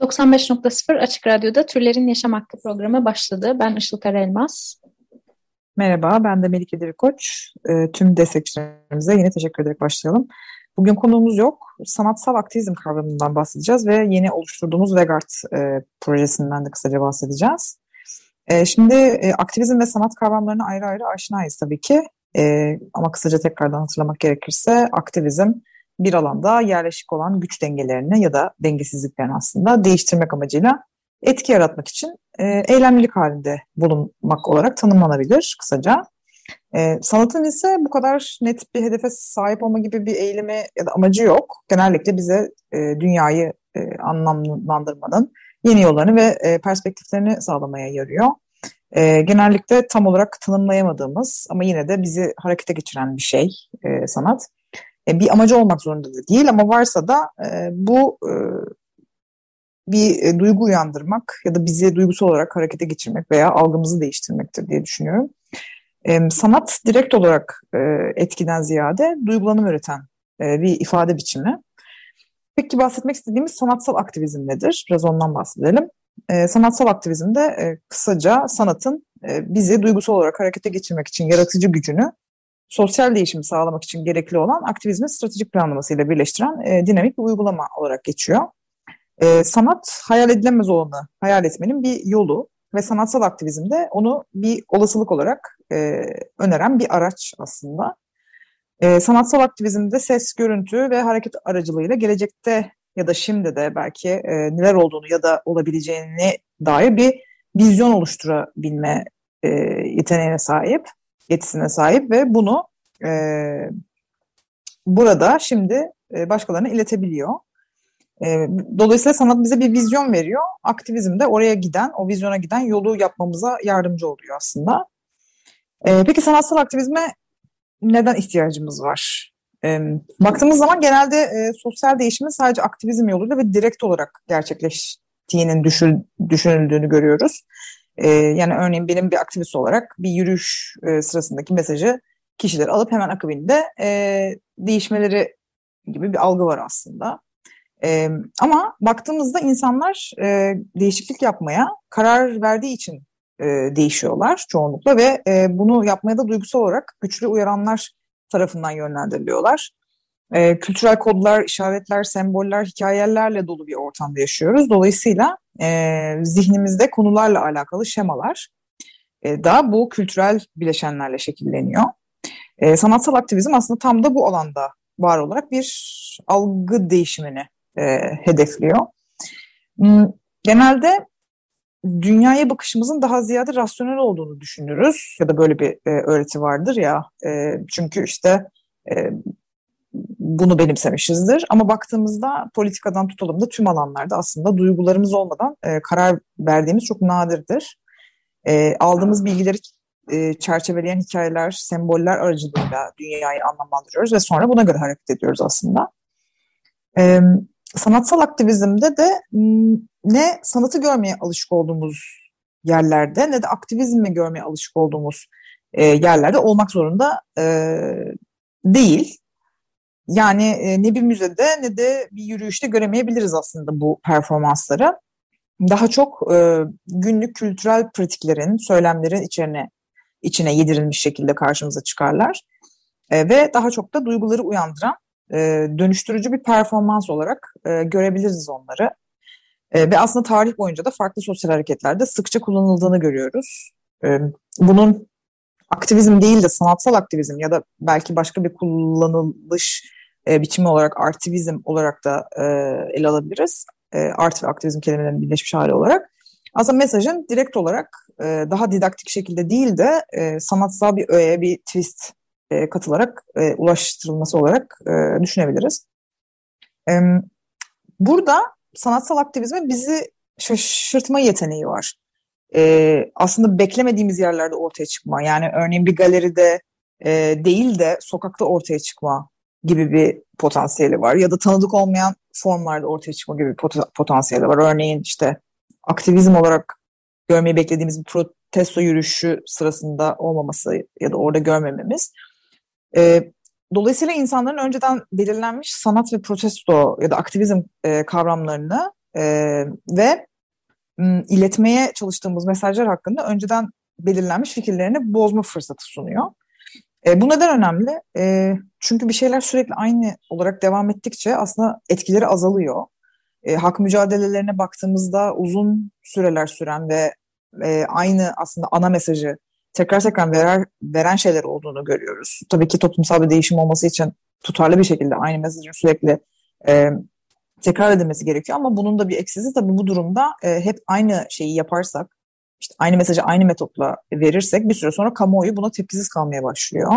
95.0 Açık Radyo'da Türlerin Yaşam Hakkı programı başladı. Ben Işıl Karaelmaz. Merhaba, ben de Melike Dirikoç. E, tüm destekçilerimize yine teşekkür ederek başlayalım. Bugün konuğumuz yok. Sanatsal aktivizm kavramından bahsedeceğiz ve yeni oluşturduğumuz Vegart e, projesinden de kısaca bahsedeceğiz. E, şimdi e, aktivizm ve sanat kavramlarına ayrı ayrı aşinayız tabii ki. E, ama kısaca tekrardan hatırlamak gerekirse aktivizm bir alanda yerleşik olan güç dengelerini ya da dengesizliklerini aslında değiştirmek amacıyla etki yaratmak için e, eylemlilik halinde bulunmak olarak tanımlanabilir kısaca. E, sanatın ise bu kadar net bir hedefe sahip olma gibi bir eğilimi ya da amacı yok. Genellikle bize e, dünyayı e, anlamlandırmanın yeni yollarını ve e, perspektiflerini sağlamaya yarıyor. E, genellikle tam olarak tanımlayamadığımız ama yine de bizi harekete geçiren bir şey e, sanat. E, bir amacı olmak zorunda da değil ama varsa da e, bu e, bir duygu uyandırmak ya da bizi duygusal olarak harekete geçirmek veya algımızı değiştirmektir diye düşünüyorum. Sanat direkt olarak etkiden ziyade duygulanım üreten bir ifade biçimi. Peki bahsetmek istediğimiz sanatsal aktivizm nedir? Biraz ondan bahsedelim. Sanatsal aktivizmde kısaca sanatın bizi duygusal olarak harekete geçirmek için yaratıcı gücünü sosyal değişimi sağlamak için gerekli olan aktivizmin stratejik planlamasıyla birleştiren e, dinamik bir uygulama olarak geçiyor. E, sanat hayal edilemez olanı hayal etmenin bir yolu ve sanatsal aktivizmde onu bir olasılık olarak e, öneren bir araç aslında. E, sanatsal aktivizmde ses, görüntü ve hareket aracılığıyla gelecekte ya da şimdi de belki e, neler olduğunu ya da olabileceğini dair bir vizyon oluşturabilme e, yeteneğine sahip, yetisine sahip ve bunu e, burada şimdi e, başkalarına iletebiliyor. E, dolayısıyla sanat bize bir vizyon veriyor. Aktivizm de oraya giden, o vizyona giden yolu yapmamıza yardımcı oluyor aslında. E, peki sanatsal aktivizme neden ihtiyacımız var? E, baktığımız zaman genelde e, sosyal değişimin sadece aktivizm yoluyla ve direkt olarak gerçekleştiğinin düşün, düşünüldüğünü görüyoruz. E, yani örneğin benim bir aktivist olarak bir yürüyüş e, sırasındaki mesajı kişiler alıp hemen akabinde e, değişmeleri gibi bir algı var aslında. E, ama baktığımızda insanlar e, değişiklik yapmaya karar verdiği için e, değişiyorlar çoğunlukla ve e, bunu yapmaya da duygusal olarak güçlü uyaranlar tarafından yönlendiriliyorlar. E, kültürel kodlar, işaretler, semboller, hikayelerle dolu bir ortamda yaşıyoruz. Dolayısıyla e, zihnimizde konularla alakalı şemalar e, da bu kültürel bileşenlerle şekilleniyor. E, sanatsal aktivizm aslında tam da bu alanda var olarak bir algı değişimini e, hedefliyor. Hmm, genelde dünyaya bakışımızın daha ziyade rasyonel olduğunu düşünürüz ya da böyle bir e, öğreti vardır ya e, çünkü işte e, bunu benimsemişizdir ama baktığımızda politikadan tutalım da tüm alanlarda aslında duygularımız olmadan e, karar verdiğimiz çok nadirdir. E, aldığımız bilgileri e, çerçeveleyen hikayeler, semboller aracılığıyla dünyayı anlamlandırıyoruz ve sonra buna göre hareket ediyoruz aslında. E, sanatsal aktivizmde de ne sanatı görmeye alışık olduğumuz yerlerde ne de aktivizmi görmeye alışık olduğumuz e, yerlerde olmak zorunda e, değil. Yani e, ne bir müzede ne de bir yürüyüşte göremeyebiliriz aslında bu performansları. Daha çok e, günlük kültürel pratiklerin, söylemlerin içine içine yedirilmiş şekilde karşımıza çıkarlar. E, ve daha çok da duyguları uyandıran e, dönüştürücü bir performans olarak e, görebiliriz onları. E, ve aslında tarih boyunca da farklı sosyal hareketlerde sıkça kullanıldığını görüyoruz. E, bunun aktivizm değil de sanatsal aktivizm ya da belki başka bir kullanılış e, biçimi olarak artivizm olarak da e, ele alabiliriz. E, art ve aktivizm kelimelerinin birleşmiş hali olarak. Aslında mesajın direkt olarak e, daha didaktik şekilde değil de e, sanatsal bir öğe, bir twist e, katılarak e, ulaştırılması olarak e, düşünebiliriz. E, burada sanatsal aktivizmin bizi şaşırtma yeteneği var. E, aslında beklemediğimiz yerlerde ortaya çıkma. Yani örneğin bir galeride e, değil de sokakta ortaya çıkma gibi bir potansiyeli var. Ya da tanıdık olmayan formlarda ortaya çıkma gibi bir pot- potansiyeli var. Örneğin işte aktivizm olarak görmeyi beklediğimiz bir protesto yürüyüşü sırasında olmaması ya da orada görmememiz. E, dolayısıyla insanların önceden belirlenmiş sanat ve protesto ya da aktivizm e, kavramlarını e, ve iletmeye çalıştığımız mesajlar hakkında önceden belirlenmiş fikirlerini bozma fırsatı sunuyor. E, bu neden önemli? E, çünkü bir şeyler sürekli aynı olarak devam ettikçe aslında etkileri azalıyor. E, hak mücadelelerine baktığımızda uzun süreler süren ve e, aynı aslında ana mesajı tekrar tekrar verer, veren şeyler olduğunu görüyoruz. Tabii ki toplumsal bir değişim olması için tutarlı bir şekilde aynı mesajın sürekli e, tekrar edilmesi gerekiyor ama bunun da bir eksisi tabii bu durumda e, hep aynı şeyi yaparsak işte aynı mesajı aynı metotla verirsek bir süre sonra kamuoyu buna tepkisiz kalmaya başlıyor.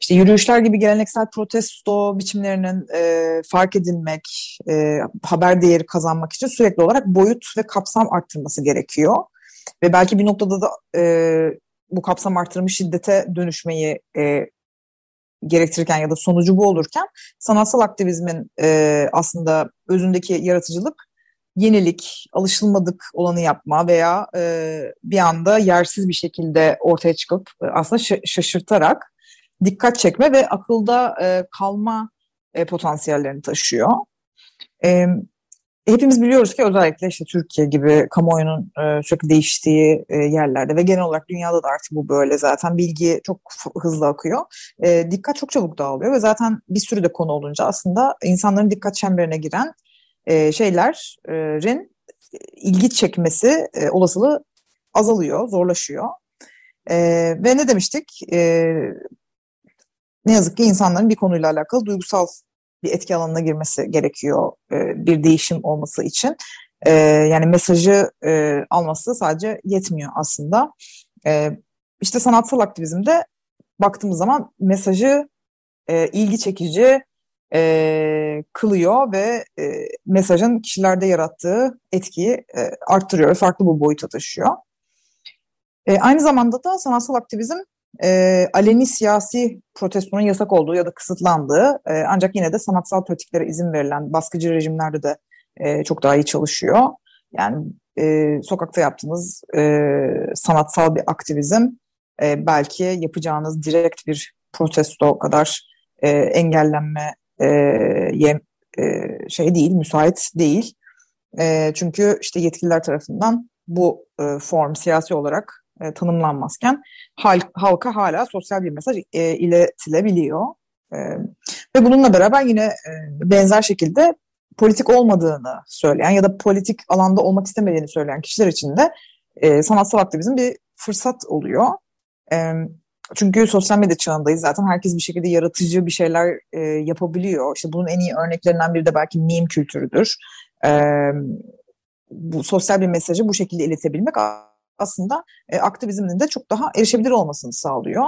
İşte yürüyüşler gibi geleneksel protesto biçimlerinin e, fark edilmek, e, haber değeri kazanmak için sürekli olarak boyut ve kapsam arttırması gerekiyor. Ve belki bir noktada da e, bu kapsam arttırımı şiddete dönüşmeyi e, gerektirirken ya da sonucu bu olurken sanatsal aktivizmin e, aslında özündeki yaratıcılık yenilik, alışılmadık olanı yapma veya e, bir anda yersiz bir şekilde ortaya çıkıp e, aslında şaşırtarak dikkat çekme ve akılda e, kalma e, potansiyellerini taşıyor. E, hepimiz biliyoruz ki özellikle işte Türkiye gibi kamuoyunun e, sürekli değiştiği e, yerlerde ve genel olarak dünyada da artık bu böyle zaten bilgi çok hızlı akıyor. E, dikkat çok çabuk dağılıyor ve zaten bir sürü de konu olunca aslında insanların dikkat çemberine giren e, şeylerin ilgi çekmesi e, olasılığı azalıyor, zorlaşıyor. E, ve ne demiştik? E, ne yazık ki insanların bir konuyla alakalı duygusal bir etki alanına girmesi gerekiyor e, bir değişim olması için. E, yani mesajı e, alması sadece yetmiyor aslında. E, işte sanatsal aktivizmde baktığımız zaman mesajı e, ilgi çekici e, kılıyor ve e, mesajın kişilerde yarattığı etkiyi e, arttırıyor, farklı bir boyuta taşıyor. E, aynı zamanda da sanatsal aktivizm e, aleni siyasi protestonun yasak olduğu ya da kısıtlandığı e, ancak yine de sanatsal pratiklere izin verilen baskıcı rejimlerde de e, çok daha iyi çalışıyor. Yani e, sokakta yaptığınız e, sanatsal bir aktivizm e, belki yapacağınız direkt bir protesto kadar e, engellenme e, yem, e, şey değil, müsait değil. E, çünkü işte yetkililer tarafından bu e, form siyasi olarak e, tanımlanmazken hal, halka hala sosyal bir mesaj e, iletilebiliyor. E, ve bununla beraber yine e, benzer şekilde politik olmadığını söyleyen ya da politik alanda olmak istemediğini söyleyen kişiler için de e, sanatsal aktivizm bir fırsat oluyor. E, çünkü sosyal medya çağındayız zaten herkes bir şekilde yaratıcı bir şeyler e, yapabiliyor. İşte bunun en iyi örneklerinden biri de belki meme kültürüdür. E, bu sosyal bir mesajı bu şekilde iletebilmek aslında e, aktivizmin de çok daha erişebilir olmasını sağlıyor.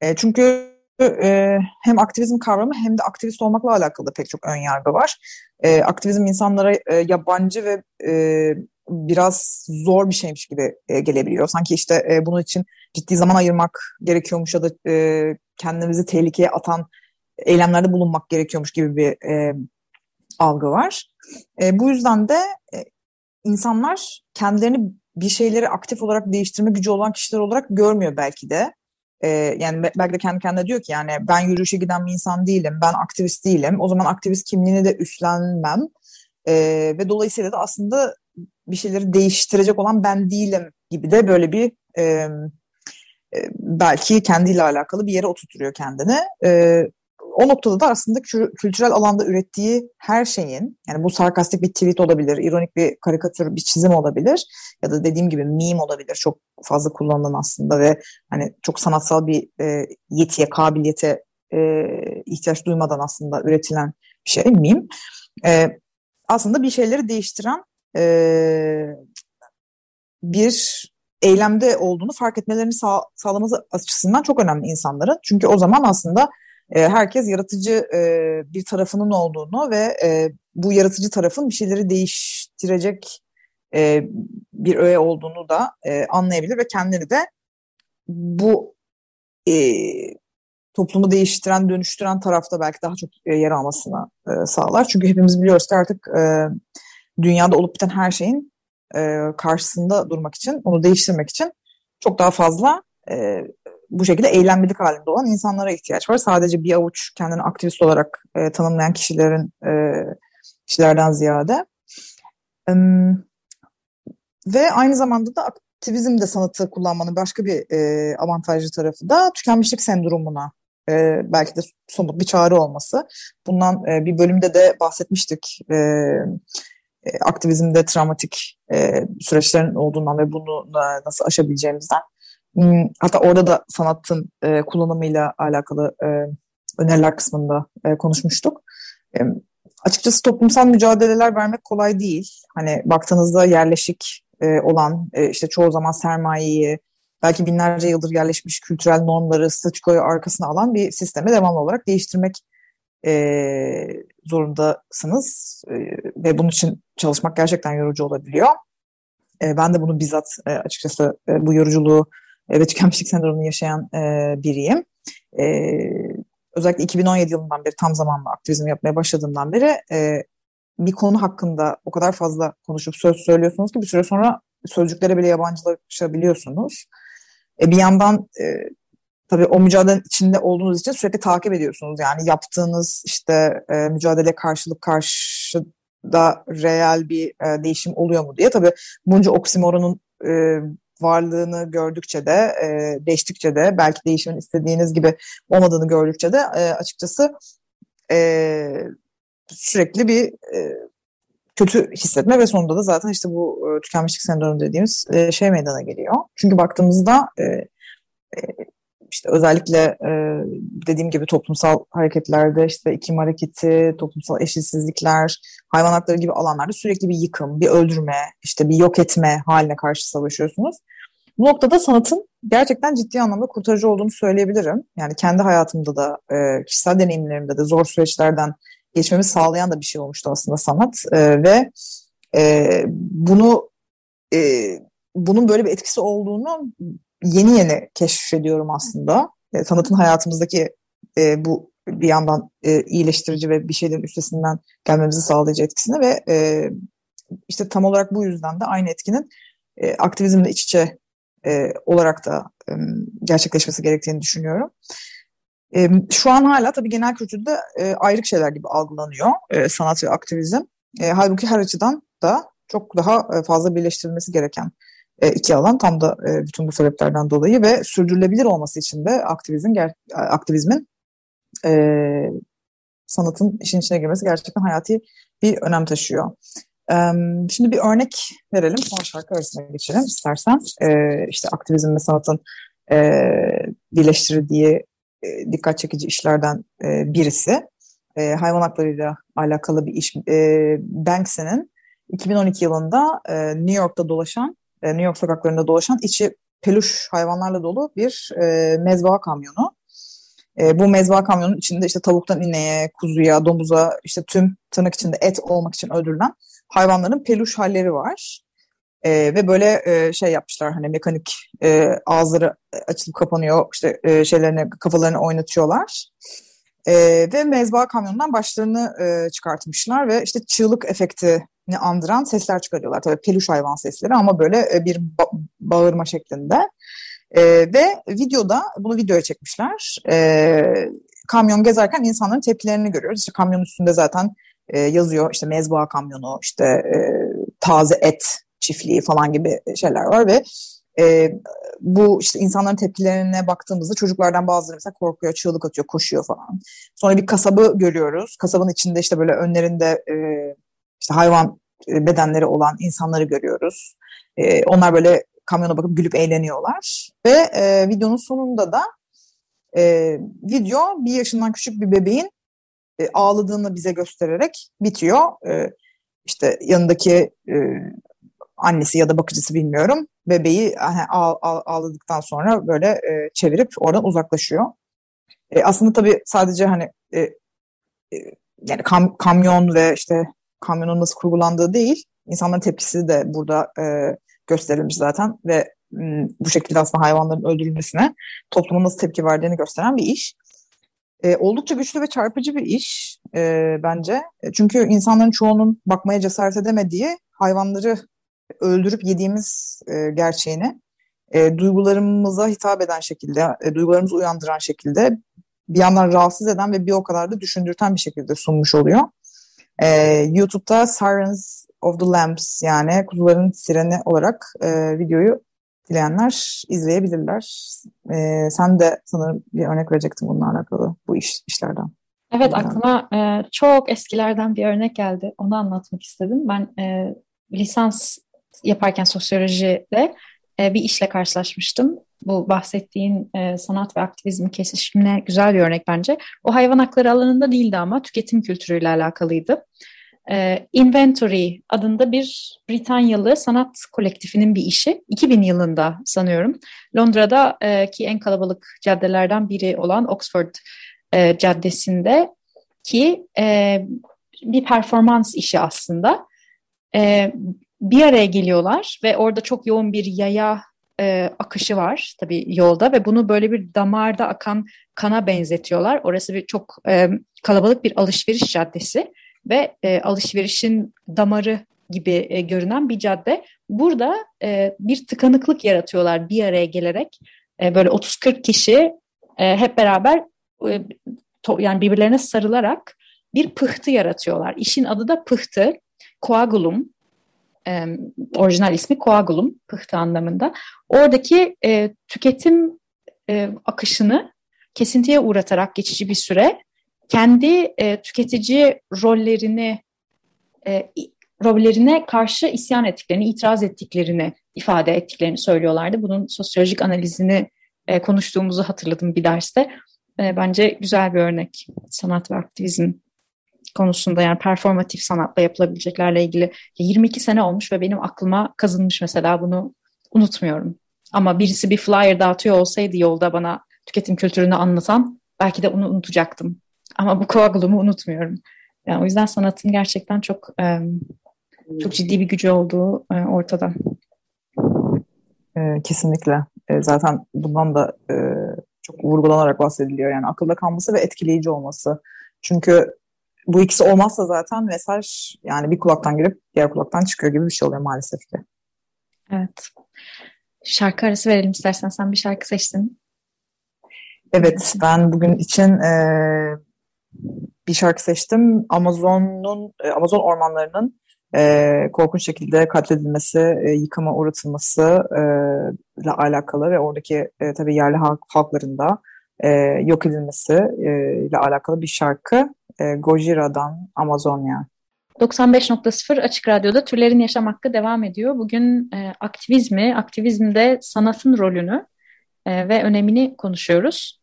E, çünkü e, hem aktivizm kavramı hem de aktivist olmakla alakalı pek çok ön yargı var. E, aktivizm insanlara e, yabancı ve e, biraz zor bir şeymiş gibi e, gelebiliyor. Sanki işte e, bunun için ciddi zaman ayırmak gerekiyormuş ya da e, kendimizi tehlikeye atan eylemlerde bulunmak gerekiyormuş gibi bir e, algı var. E, bu yüzden de e, insanlar kendilerini bir şeyleri aktif olarak değiştirme gücü olan kişiler olarak görmüyor belki de. Ee, yani belki de kendi kendine diyor ki yani ben yürüyüşe giden bir insan değilim, ben aktivist değilim. O zaman aktivist kimliğini de üstlenmem. Ee, ve dolayısıyla da aslında bir şeyleri değiştirecek olan ben değilim gibi de böyle bir e, belki kendiyle alakalı bir yere oturtuyor kendini. E, o noktada da aslında kültürel alanda ürettiği her şeyin yani bu sarkastik bir tweet olabilir, ironik bir karikatür, bir çizim olabilir ya da dediğim gibi meme olabilir. Çok fazla kullanılan aslında ve hani çok sanatsal bir e, yetiye, kabiliyete e, ihtiyaç duymadan aslında üretilen bir şey meme. E, aslında bir şeyleri değiştiren e, bir eylemde olduğunu fark etmelerini sağ, sağlaması açısından çok önemli insanların. Çünkü o zaman aslında e, herkes yaratıcı e, bir tarafının olduğunu ve e, bu yaratıcı tarafın bir şeyleri değiştirecek e, bir öğe olduğunu da e, anlayabilir ve kendini de bu e, toplumu değiştiren, dönüştüren tarafta belki daha çok e, yer almasına e, sağlar. Çünkü hepimiz biliyoruz ki artık e, dünyada olup biten her şeyin e, karşısında durmak için, onu değiştirmek için çok daha fazla e, bu şekilde eylemlilik halinde olan insanlara ihtiyaç var. Sadece bir avuç kendini aktivist olarak e, tanımlayan kişilerin e, kişilerden ziyade. E, ve aynı zamanda da aktivizm de sanatı kullanmanın başka bir e, avantajlı tarafı da tükenmişlik sendromuna e, belki de somut bir çare olması. Bundan e, bir bölümde de bahsetmiştik. E, aktivizmde travmatik e, süreçlerin olduğundan ve bunu e, nasıl aşabileceğimizden. Hmm, hatta orada da sanatın e, kullanımıyla alakalı e, öneriler kısmında e, konuşmuştuk. E, açıkçası toplumsal mücadeleler vermek kolay değil. Hani baktığınızda yerleşik e, olan e, işte çoğu zaman sermayeyi belki binlerce yıldır yerleşmiş kültürel normları, statükoyu arkasına alan bir sistemi devamlı olarak değiştirmek e, zorundasınız e, ve bunun için çalışmak gerçekten yorucu olabiliyor. E, ben de bunu bizzat e, açıkçası e, bu yoruculuğu e, ve tükenmişlik sendromunu yaşayan e, biriyim. E, özellikle 2017 yılından beri tam zamanlı aktivizm yapmaya başladığımdan beri e, bir konu hakkında o kadar fazla konuşup söz söylüyorsunuz ki bir süre sonra sözcüklere bile yabancılaşabiliyorsunuz. E, bir yandan e, tabii o mücadelenin içinde olduğunuz için sürekli takip ediyorsunuz. Yani yaptığınız işte e, mücadele karşılık karşıda reel bir e, değişim oluyor mu diye. Tabii bunca oksimoronun e, varlığını gördükçe de e, değiştikçe de belki değişimin istediğiniz gibi olmadığını gördükçe de e, açıkçası e, sürekli bir e, kötü hissetme ve sonunda da zaten işte bu e, tükenmişlik sendromu dediğimiz e, şey meydana geliyor. Çünkü baktığımızda e, e, işte özellikle e, dediğim gibi toplumsal hareketlerde işte iklim hareketi, toplumsal eşitsizlikler, hayvan hakları gibi alanlarda sürekli bir yıkım, bir öldürme, işte bir yok etme haline karşı savaşıyorsunuz. Bu noktada sanatın gerçekten ciddi anlamda kurtarıcı olduğunu söyleyebilirim. Yani kendi hayatımda da, e, kişisel deneyimlerimde de zor süreçlerden geçmemi sağlayan da bir şey olmuştu aslında sanat. E, ve bunu bunun böyle bir etkisi olduğunu yeni yeni keşfediyorum aslında. E, sanatın hayatımızdaki e, bu bir yandan e, iyileştirici ve bir şeylerin üstesinden gelmemizi sağlayıcı etkisini ve e, işte tam olarak bu yüzden de aynı etkinin e, aktivizmle iç içe e, olarak da e, gerçekleşmesi gerektiğini düşünüyorum. E, şu an hala tabii genel kültürde e, ayrık şeyler gibi algılanıyor e, sanat ve aktivizm. E, halbuki her açıdan da çok daha e, fazla birleştirilmesi gereken iki alan tam da e, bütün bu sebeplerden dolayı ve sürdürülebilir olması için de ger aktivizmin e, sanatın işin içine girmesi gerçekten hayati bir önem taşıyor. E, şimdi bir örnek verelim sonra şarkı arasına geçelim istersen. E, işte aktivizm ve sanatın e, birleştirildiği e, dikkat çekici işlerden e, birisi. E, hayvan haklarıyla alakalı bir iş. E, Banksy'nin 2012 yılında e, New York'ta dolaşan e, New York sokaklarında dolaşan içi peluş hayvanlarla dolu bir e, mezba kamyonu. E, bu mezba kamyonun içinde işte tavuktan ineğe, kuzuya, domuza, işte tüm tırnak içinde et olmak için öldürülen hayvanların peluş halleri var. E, ve böyle e, şey yapmışlar hani mekanik e, ağızları açılıp kapanıyor işte e, şeylerini kafalarını oynatıyorlar. E, ve mezba kamyonundan başlarını e, çıkartmışlar ve işte çığlık efekti andıran sesler çıkarıyorlar. Tabii peluş hayvan sesleri ama böyle e, bir ba- bağırma şeklinde. E, ve videoda, bunu videoya çekmişler. E, kamyon gezerken insanların tepkilerini görüyoruz. İşte kamyon üstünde zaten e, yazıyor işte mezba kamyonu, işte e, taze et çiftliği falan gibi şeyler var ve e, bu işte insanların tepkilerine baktığımızda çocuklardan bazıları mesela korkuyor, çığlık atıyor, koşuyor falan. Sonra bir kasabı görüyoruz. Kasabın içinde işte böyle önlerinde e, işte hayvan e, bedenleri olan insanları görüyoruz. E, onlar böyle kamyona bakıp gülüp eğleniyorlar. Ve e, videonun sonunda da e, video bir yaşından küçük bir bebeğin e, ağladığını bize göstererek bitiyor. E, işte yanındaki e, annesi ya da bakıcısı bilmiyorum bebeği ağ, ağladıktan sonra böyle e, çevirip oradan uzaklaşıyor. E, aslında tabii sadece hani e, e, yani kam, kamyon ve işte kamyonun nasıl kurgulandığı değil, insanların tepkisi de burada e, gösterilmiş zaten ve m, bu şekilde aslında hayvanların öldürülmesine toplumun nasıl tepki verdiğini gösteren bir iş. E, oldukça güçlü ve çarpıcı bir iş e, bence. Çünkü insanların çoğunun bakmaya cesaret edemediği hayvanları öldürüp yediğimiz e, gerçeğini e, duygularımıza hitap eden şekilde, e, duygularımızı uyandıran şekilde bir yandan rahatsız eden ve bir o kadar da düşündürten bir şekilde sunmuş oluyor. E, YouTube'da Sirens of the Lambs yani kuzuların sireni olarak e, videoyu dileyenler izleyebilirler. E, sen de sanırım bir örnek verecektin bununla alakalı bu iş işlerden. Evet aklıma e, çok eskilerden bir örnek geldi. Onu anlatmak istedim. Ben e, lisans yaparken sosyolojide e, bir işle karşılaşmıştım. Bu bahsettiğin e, sanat ve aktivizm kesişimine güzel bir örnek bence. O hayvan hakları alanında değildi ama tüketim kültürüyle alakalıydı. E, Inventory adında bir Britanyalı sanat kolektifinin bir işi. 2000 yılında sanıyorum. Londra'da e, en kalabalık caddelerden biri olan Oxford e, Caddesi'nde ki e, bir performans işi aslında. E, bir araya geliyorlar ve orada çok yoğun bir yaya e, akışı var tabii yolda ve bunu böyle bir damarda akan kana benzetiyorlar. Orası bir çok e, kalabalık bir alışveriş caddesi ve e, alışverişin damarı gibi e, görünen bir cadde. Burada e, bir tıkanıklık yaratıyorlar bir araya gelerek. E, böyle 30-40 kişi e, hep beraber e, to, yani birbirlerine sarılarak bir pıhtı yaratıyorlar. İşin adı da pıhtı, koagulum e, orijinal ismi koagulum, pıhtı anlamında. Oradaki e, tüketim e, akışını kesintiye uğratarak geçici bir süre kendi e, tüketici rollerini e, rollerine karşı isyan ettiklerini, itiraz ettiklerini ifade ettiklerini söylüyorlardı. Bunun sosyolojik analizini e, konuştuğumuzu hatırladım bir derste. E, bence güzel bir örnek sanat ve aktivizm konusunda yani performatif sanatla yapılabileceklerle ilgili 22 sene olmuş ve benim aklıma kazınmış mesela bunu unutmuyorum. Ama birisi bir flyer dağıtıyor olsaydı yolda bana tüketim kültürünü anlatan belki de onu unutacaktım. Ama bu koagulumu unutmuyorum. Yani o yüzden sanatın gerçekten çok çok ciddi bir gücü olduğu ortada. Kesinlikle. Zaten bundan da çok vurgulanarak bahsediliyor. Yani akılda kalması ve etkileyici olması. Çünkü bu ikisi olmazsa zaten mesaj yani bir kulaktan girip diğer kulaktan çıkıyor gibi bir şey oluyor maalesef ki. Evet. Şarkı arası verelim istersen. Sen bir şarkı seçtin. Evet, ben bugün için e, bir şarkı seçtim. Amazon'un e, Amazon ormanlarının e, korkunç şekilde katledilmesi, e, yıkıma uğratılması e, ile alakalı ve oradaki e, tabii yerli halk, halkların da e, yok edilmesi e, ile alakalı bir şarkı e, Gojira'dan Amazonya. 95.0 Açık Radyo'da Türlerin Yaşam Hakkı devam ediyor. Bugün e, aktivizmi, aktivizmde sanatın rolünü e, ve önemini konuşuyoruz.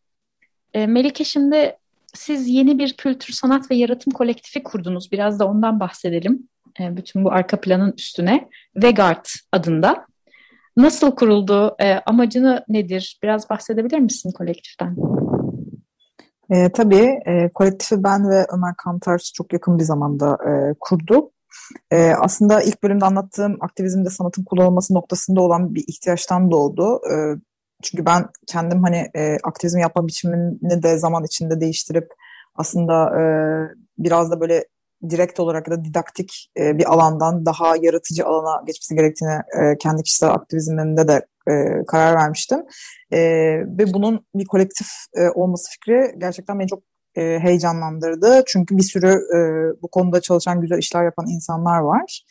E, Melike şimdi siz yeni bir kültür, sanat ve yaratım kolektifi kurdunuz. Biraz da ondan bahsedelim. E, bütün bu arka planın üstüne. Vegard adında. Nasıl kuruldu? E, amacını nedir? Biraz bahsedebilir misin kolektiften? E, tabii e, kolektifi ben ve Ömer Kantar çok yakın bir zamanda e, kurduk. E, aslında ilk bölümde anlattığım aktivizmde sanatın kullanılması noktasında olan bir ihtiyaçtan doğdu. E, çünkü ben kendim hani e, aktivizm yapma biçimini de zaman içinde değiştirip aslında e, biraz da böyle direkt olarak da didaktik e, bir alandan daha yaratıcı alana geçmesi gerektiğini e, kendi kişisel aktivizminde de e, karar vermiştim. E, ve bunun bir kolektif e, olması fikri gerçekten beni çok e, heyecanlandırdı. Çünkü bir sürü e, bu konuda çalışan güzel işler yapan insanlar var.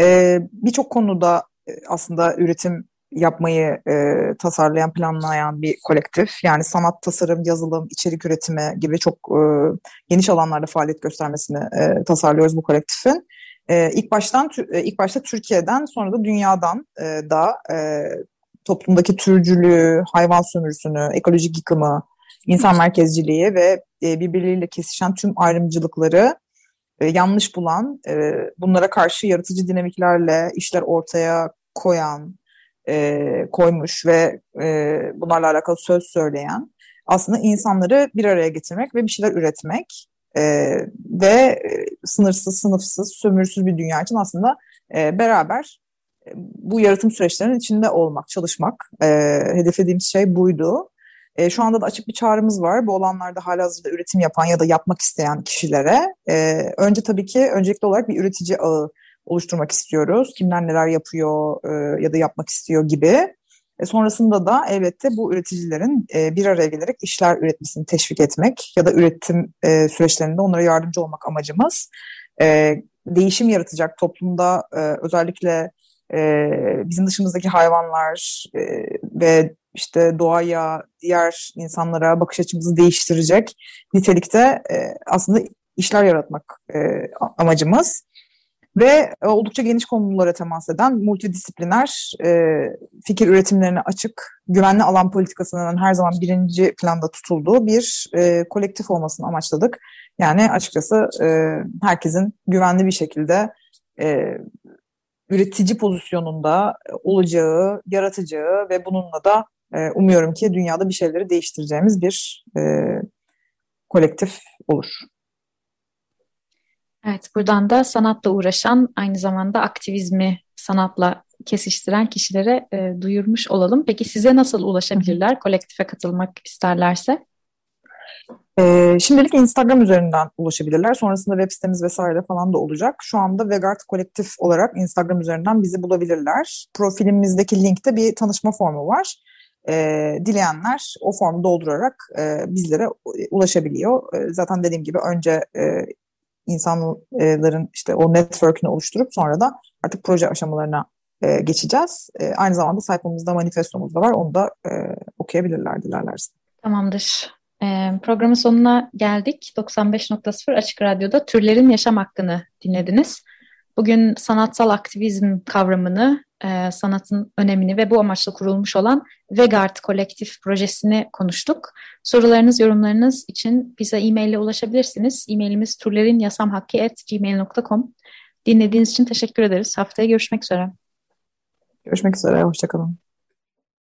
E, Birçok konuda e, aslında üretim yapmayı e, tasarlayan, planlayan bir kolektif. Yani sanat, tasarım, yazılım, içerik üretimi gibi çok e, geniş alanlarda faaliyet göstermesini e, tasarlıyoruz bu kolektifin. E, ilk baştan e, ilk başta Türkiye'den sonra da dünyadan e, da e, toplumdaki türcülüğü, hayvan sömürüsünü, ekolojik yıkımı, insan merkezciliği ve e, birbirleriyle kesişen tüm ayrımcılıkları e, yanlış bulan, e, bunlara karşı yaratıcı dinamiklerle işler ortaya koyan, e, koymuş ve e, bunlarla alakalı söz söyleyen aslında insanları bir araya getirmek ve bir şeyler üretmek. e, ve e, sınırsız, sınıfsız, sömürüsüz bir dünya için aslında e, beraber e, bu yaratım süreçlerinin içinde olmak, çalışmak. E, hedeflediğimiz şey buydu. E, şu anda da açık bir çağrımız var. Bu alanlarda halihazırda üretim yapan ya da yapmak isteyen kişilere. E, önce tabii ki öncelikli olarak bir üretici ağı oluşturmak istiyoruz. Kimler neler yapıyor e, ya da yapmak istiyor gibi. E, sonrasında da elbette bu üreticilerin e, bir araya gelerek işler üretmesini teşvik etmek ya da üretim e, süreçlerinde onlara yardımcı olmak amacımız. E, değişim yaratacak toplumda e, özellikle e, bizim dışımızdaki hayvanlar e, ve işte doğaya, diğer insanlara bakış açımızı değiştirecek nitelikte e, aslında işler yaratmak e, amacımız. Ve oldukça geniş konulara temas eden multidisipliner e, fikir üretimlerine açık, güvenli alan politikasının her zaman birinci planda tutulduğu bir e, kolektif olmasını amaçladık. Yani açıkçası e, herkesin güvenli bir şekilde e, üretici pozisyonunda olacağı, yaratacağı ve bununla da e, umuyorum ki dünyada bir şeyleri değiştireceğimiz bir e, kolektif olur. Evet, buradan da sanatla uğraşan, aynı zamanda aktivizmi sanatla kesiştiren kişilere e, duyurmuş olalım. Peki size nasıl ulaşabilirler kolektife katılmak isterlerse? E, şimdilik Instagram üzerinden ulaşabilirler. Sonrasında web sitemiz vesaire falan da olacak. Şu anda Vegart Kolektif olarak Instagram üzerinden bizi bulabilirler. Profilimizdeki linkte bir tanışma formu var. E, dileyenler o formu doldurarak e, bizlere ulaşabiliyor. E, zaten dediğim gibi önce e, insanların işte o network'ünü oluşturup sonra da artık proje aşamalarına e, geçeceğiz. E, aynı zamanda sayfamızda manifestomuz da var. Onu da e, okuyabilirler dilerlerse. Tamamdır. E, programın sonuna geldik. 95.0 Açık Radyo'da türlerin yaşam hakkını dinlediniz. Bugün sanatsal aktivizm kavramını, e, sanatın önemini ve bu amaçla kurulmuş olan Vegard Kolektif projesini konuştuk. Sorularınız, yorumlarınız için bize e-mail ulaşabilirsiniz. E-mailimiz turlerinyasamhakki.gmail.com Dinlediğiniz için teşekkür ederiz. Haftaya görüşmek üzere. Görüşmek üzere, hoşçakalın.